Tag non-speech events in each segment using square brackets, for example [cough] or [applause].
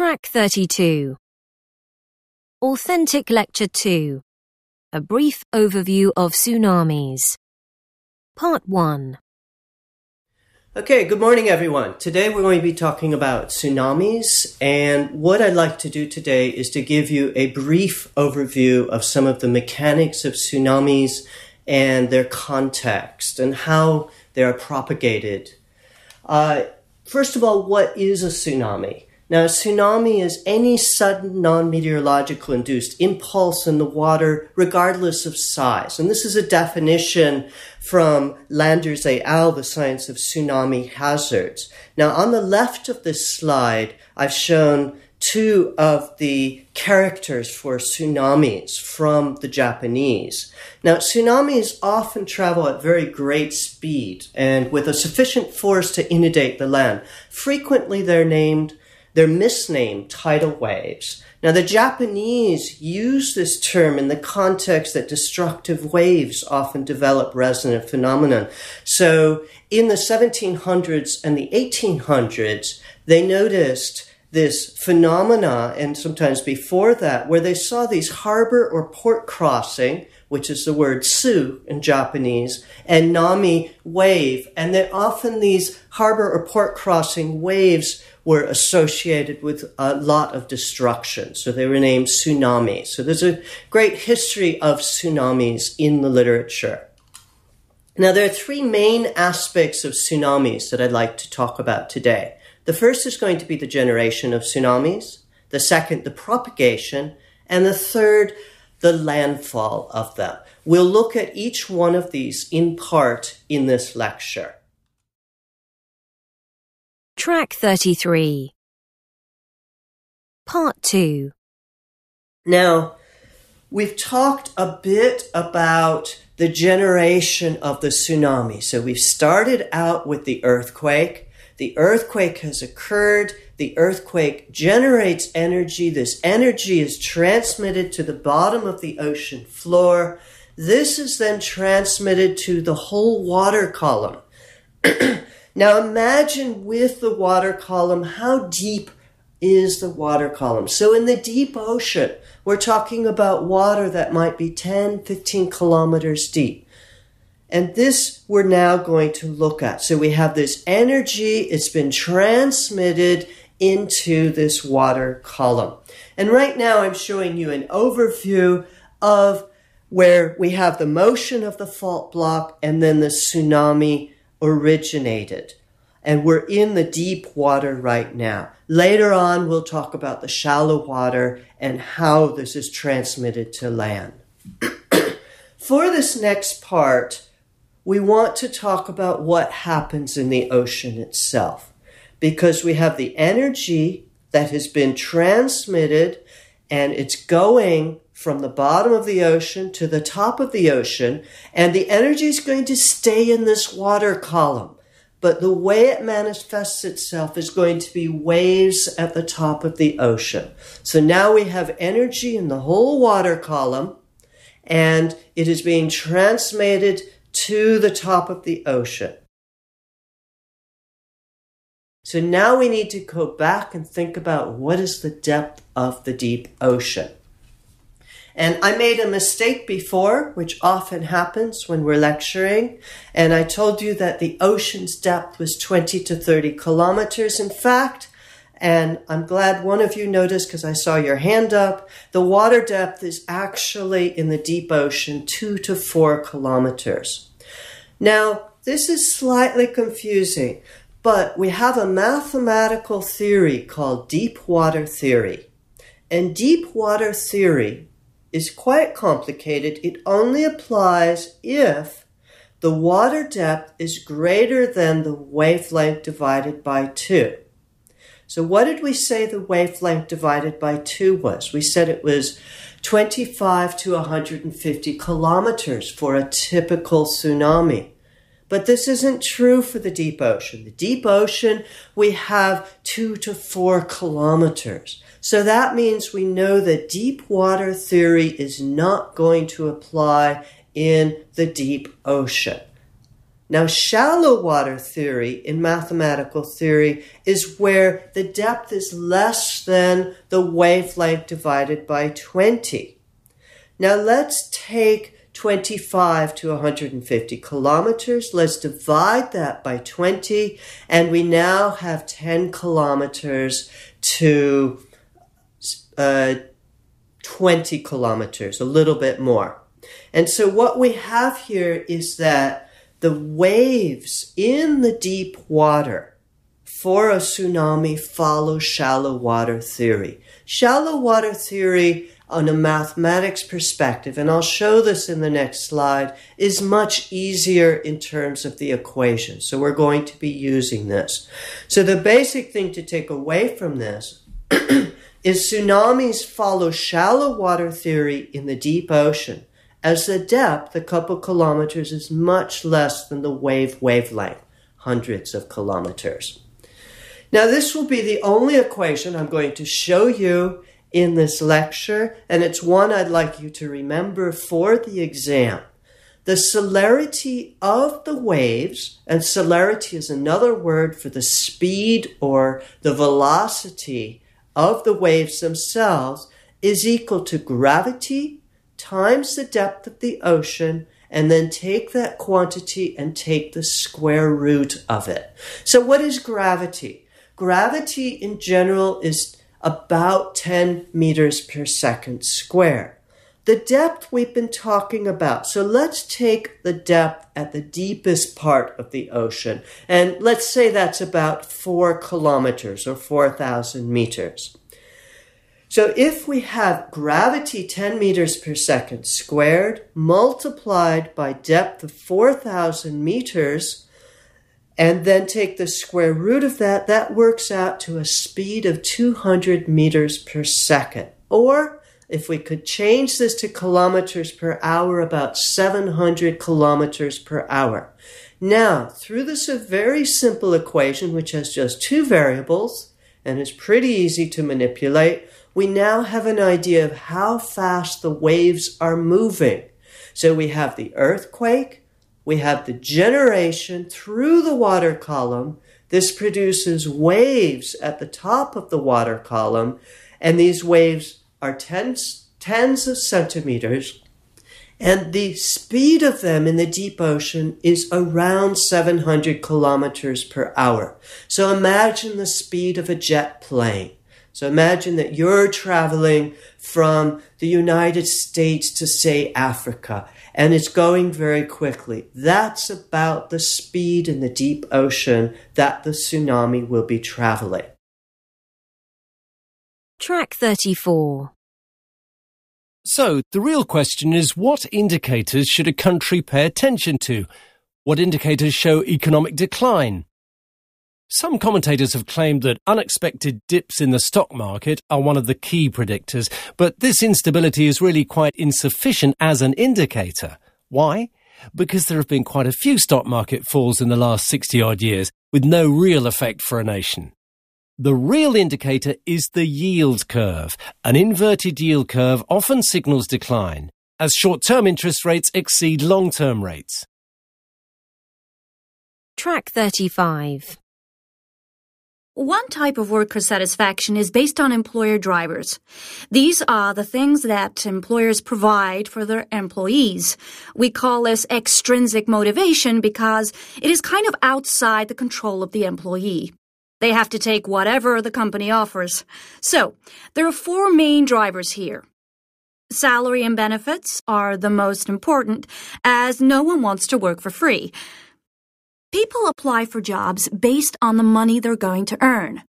Track 32 Authentic Lecture 2 A Brief Overview of Tsunamis Part 1 Okay, good morning everyone. Today we're going to be talking about tsunamis and what I'd like to do today is to give you a brief overview of some of the mechanics of tsunamis and their context and how they are propagated. Uh, first of all, what is a tsunami? Now, a tsunami is any sudden non-meteorological induced impulse in the water, regardless of size. And this is a definition from Landers et al., The Science of Tsunami Hazards. Now, on the left of this slide, I've shown two of the characters for tsunamis from the Japanese. Now, tsunamis often travel at very great speed and with a sufficient force to inundate the land. Frequently, they're named they're misnamed tidal waves. Now, the Japanese use this term in the context that destructive waves often develop resonant phenomenon. So, in the 1700s and the 1800s, they noticed this phenomena, and sometimes before that, where they saw these harbor or port crossing, which is the word tsu in Japanese, and nami wave, and that often these harbor or port crossing waves were associated with a lot of destruction. So they were named tsunamis. So there's a great history of tsunamis in the literature. Now, there are three main aspects of tsunamis that I'd like to talk about today. The first is going to be the generation of tsunamis, the second, the propagation, and the third, the landfall of them. We'll look at each one of these in part in this lecture. Track 33 Part 2 Now, we've talked a bit about the generation of the tsunami. So we've started out with the earthquake. The earthquake has occurred. The earthquake generates energy. This energy is transmitted to the bottom of the ocean floor. This is then transmitted to the whole water column. [clears throat] Now imagine with the water column, how deep is the water column? So in the deep ocean, we're talking about water that might be 10, 15 kilometers deep. And this we're now going to look at. So we have this energy, it's been transmitted into this water column. And right now I'm showing you an overview of where we have the motion of the fault block and then the tsunami originated. And we're in the deep water right now. Later on, we'll talk about the shallow water and how this is transmitted to land. [clears throat] For this next part, we want to talk about what happens in the ocean itself. Because we have the energy that has been transmitted and it's going from the bottom of the ocean to the top of the ocean, and the energy is going to stay in this water column. But the way it manifests itself is going to be waves at the top of the ocean. So now we have energy in the whole water column, and it is being transmitted to the top of the ocean. So now we need to go back and think about what is the depth of the deep ocean. And I made a mistake before, which often happens when we're lecturing. And I told you that the ocean's depth was 20 to 30 kilometers. In fact, and I'm glad one of you noticed because I saw your hand up, the water depth is actually in the deep ocean two to four kilometers. Now, this is slightly confusing, but we have a mathematical theory called deep water theory. And deep water theory is quite complicated. It only applies if the water depth is greater than the wavelength divided by 2. So what did we say the wavelength divided by 2 was? We said it was 25 to 150 kilometers for a typical tsunami. But this isn't true for the deep ocean. The deep ocean, we have two to four kilometers. So that means we know that deep water theory is not going to apply in the deep ocean. Now, shallow water theory in mathematical theory is where the depth is less than the wavelength divided by 20. Now, let's take 25 to 150 kilometers. Let's divide that by 20, and we now have 10 kilometers to uh, 20 kilometers, a little bit more. And so what we have here is that the waves in the deep water for a tsunami follow shallow water theory. Shallow water theory on a mathematics perspective, and I'll show this in the next slide, is much easier in terms of the equation. So we're going to be using this. So the basic thing to take away from this [clears throat] is tsunamis follow shallow water theory in the deep ocean as the depth, a couple kilometers, is much less than the wave wavelength, hundreds of kilometers. Now, this will be the only equation I'm going to show you in this lecture, and it's one I'd like you to remember for the exam. The celerity of the waves, and celerity is another word for the speed or the velocity of the waves themselves, is equal to gravity times the depth of the ocean and then take that quantity and take the square root of it. So what is gravity? Gravity in general is about 10 meters per second square. The depth we've been talking about. So let's take the depth at the deepest part of the ocean. And let's say that's about four kilometers or 4,000 meters. So if we have gravity 10 meters per second squared multiplied by depth of 4,000 meters, and then take the square root of that, that works out to a speed of 200 meters per second. Or if we could change this to kilometers per hour, about 700 kilometers per hour. Now, through this very simple equation, which has just two variables and is pretty easy to manipulate, we now have an idea of how fast the waves are moving. So we have the earthquake, we have the generation through the water column. This produces waves at the top of the water column, and these waves are tens, tens of centimeters. And the speed of them in the deep ocean is around 700 kilometers per hour. So imagine the speed of a jet plane. So imagine that you're traveling from the United States to, say, Africa, and it's going very quickly. That's about the speed in the deep ocean that the tsunami will be traveling. Track 34. So, the real question is what indicators should a country pay attention to? What indicators show economic decline? Some commentators have claimed that unexpected dips in the stock market are one of the key predictors, but this instability is really quite insufficient as an indicator. Why? Because there have been quite a few stock market falls in the last 60 odd years with no real effect for a nation. The real indicator is the yield curve. An inverted yield curve often signals decline as short-term interest rates exceed long-term rates. Track 35. One type of worker satisfaction is based on employer drivers. These are the things that employers provide for their employees. We call this extrinsic motivation because it is kind of outside the control of the employee. They have to take whatever the company offers. So, there are four main drivers here. Salary and benefits are the most important, as no one wants to work for free. People apply for jobs based on the money they're going to earn.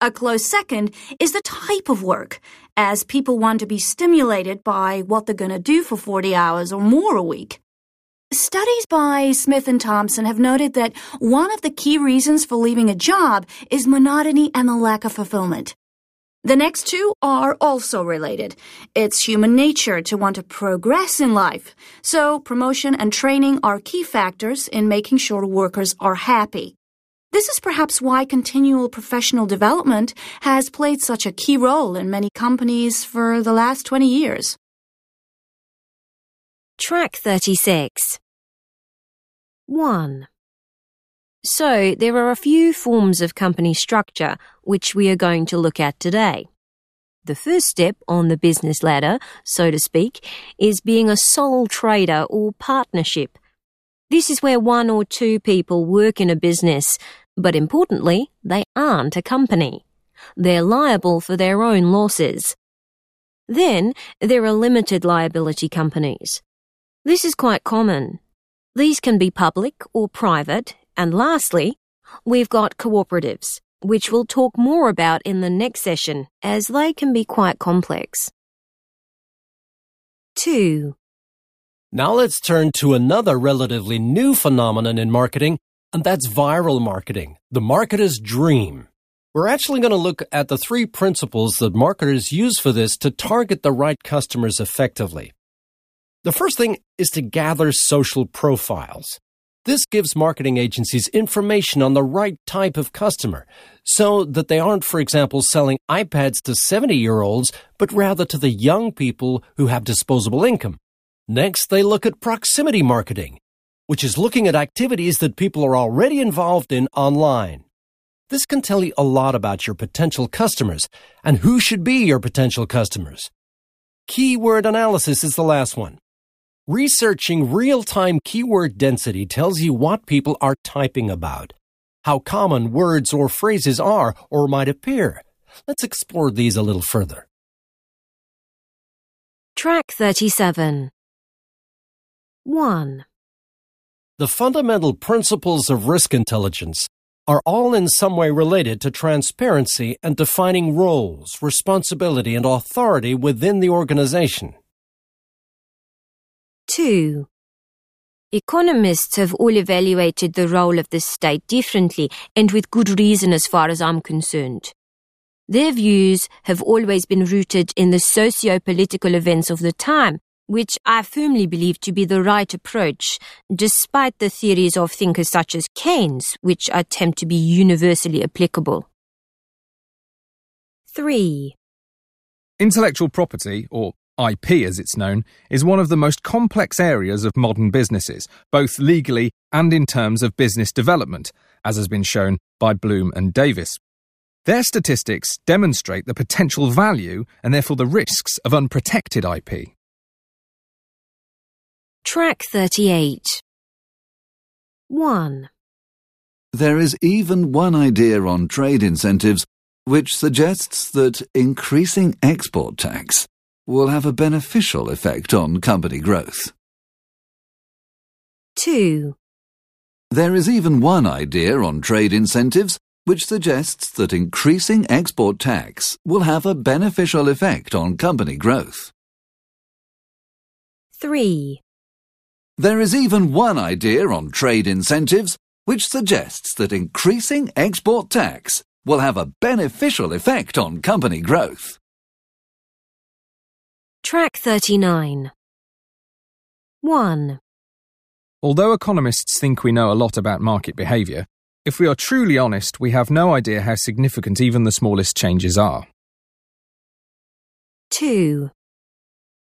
A close second is the type of work, as people want to be stimulated by what they're going to do for 40 hours or more a week. Studies by Smith and Thompson have noted that one of the key reasons for leaving a job is monotony and the lack of fulfillment. The next two are also related. It's human nature to want to progress in life, so promotion and training are key factors in making sure workers are happy. This is perhaps why continual professional development has played such a key role in many companies for the last 20 years. Track 36. 1. So, there are a few forms of company structure which we are going to look at today. The first step on the business ladder, so to speak, is being a sole trader or partnership. This is where one or two people work in a business, but importantly, they aren't a company. They're liable for their own losses. Then, there are limited liability companies. This is quite common. These can be public or private and lastly, we've got cooperatives, which we'll talk more about in the next session, as they can be quite complex. 2. Now let's turn to another relatively new phenomenon in marketing, and that's viral marketing, the marketer's dream. We're actually going to look at the three principles that marketers use for this to target the right customers effectively. The first thing is to gather social profiles. This gives marketing agencies information on the right type of customer so that they aren't, for example, selling iPads to 70 year olds, but rather to the young people who have disposable income. Next, they look at proximity marketing, which is looking at activities that people are already involved in online. This can tell you a lot about your potential customers and who should be your potential customers. Keyword analysis is the last one. Researching real-time keyword density tells you what people are typing about, how common words or phrases are or might appear. Let's explore these a little further. Track 37 1. The fundamental principles of risk intelligence are all in some way related to transparency and defining roles, responsibility, and authority within the organization. 2. Economists have all evaluated the role of the state differently and with good reason as far as I'm concerned. Their views have always been rooted in the socio-political events of the time, which I firmly believe to be the right approach, despite the theories of thinkers such as Keynes, which attempt to be universally applicable. 3. Intellectual property, or IP as it's known, is one of the most complex areas of modern businesses, both legally and in terms of business development, as has been shown by Bloom and Davis. Their statistics demonstrate the potential value and therefore the risks of unprotected IP. Track 38 1. There is even one idea on trade incentives which suggests that increasing export tax will have a beneficial effect on company growth. 2. There is even one idea on trade incentives which suggests that increasing export tax will have a beneficial effect on company growth. 3. There is even one idea on trade incentives which suggests that increasing export tax will have a beneficial effect on company growth. Track 39 1. Although economists think we know a lot about market behaviour, if we are truly honest, we have no idea how significant even the smallest changes are. 2.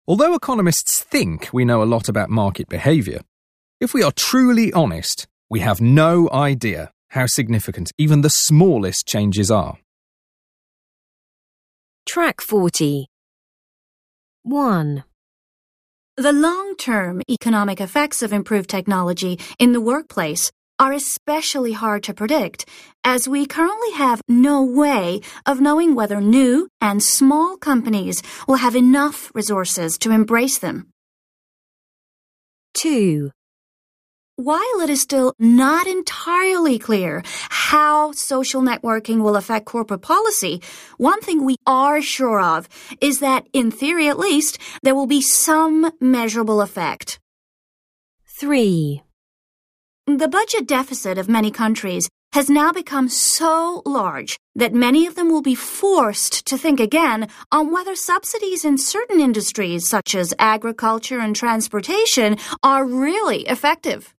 Although economists think we know a lot about market behaviour, if we are truly honest, we have no idea how significant even the smallest changes are. Track 40 1. The long-term economic effects of improved technology in the workplace are especially hard to predict, as we currently have no way of knowing whether new and small companies will have enough resources to embrace them. 2. While it is still not entirely clear how social networking will affect corporate policy, one thing we are sure of is that, in theory at least, there will be some measurable effect. 3. The budget deficit of many countries has now become so large that many of them will be forced to think again on whether subsidies in certain industries, such as agriculture and transportation, are really effective.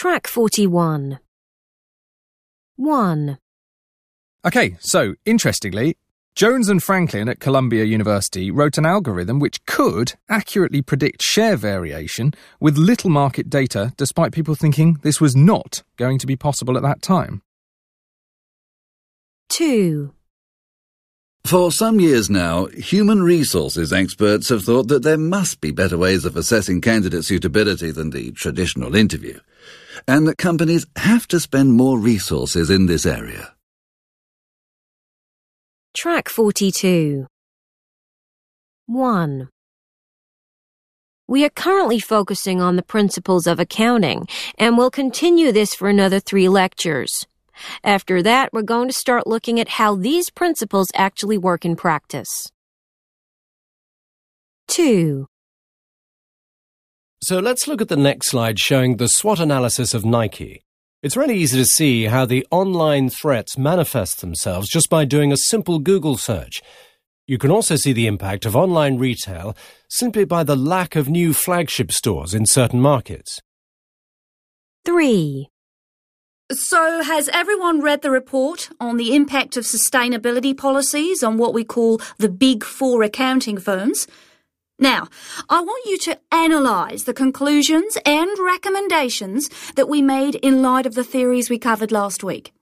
Track 41 1. Okay, so interestingly, Jones and Franklin at Columbia University wrote an algorithm which could accurately predict share variation with little market data, despite people thinking this was not going to be possible at that time. 2. For some years now, human resources experts have thought that there must be better ways of assessing candidate suitability than the traditional interview, and that companies have to spend more resources in this area. Track 42. 1. We are currently focusing on the principles of accounting, and we'll continue this for another three lectures. After that, we're going to start looking at how these principles actually work in practice. 2. So let's look at the next slide showing the SWOT analysis of Nike. It's really easy to see how the online threats manifest themselves just by doing a simple Google search. You can also see the impact of online retail simply by the lack of new flagship stores in certain markets. 3. So, has everyone read the report on the impact of sustainability policies on what we call the big four accounting firms? Now, I want you to analyse the conclusions and recommendations that we made in light of the theories we covered last week.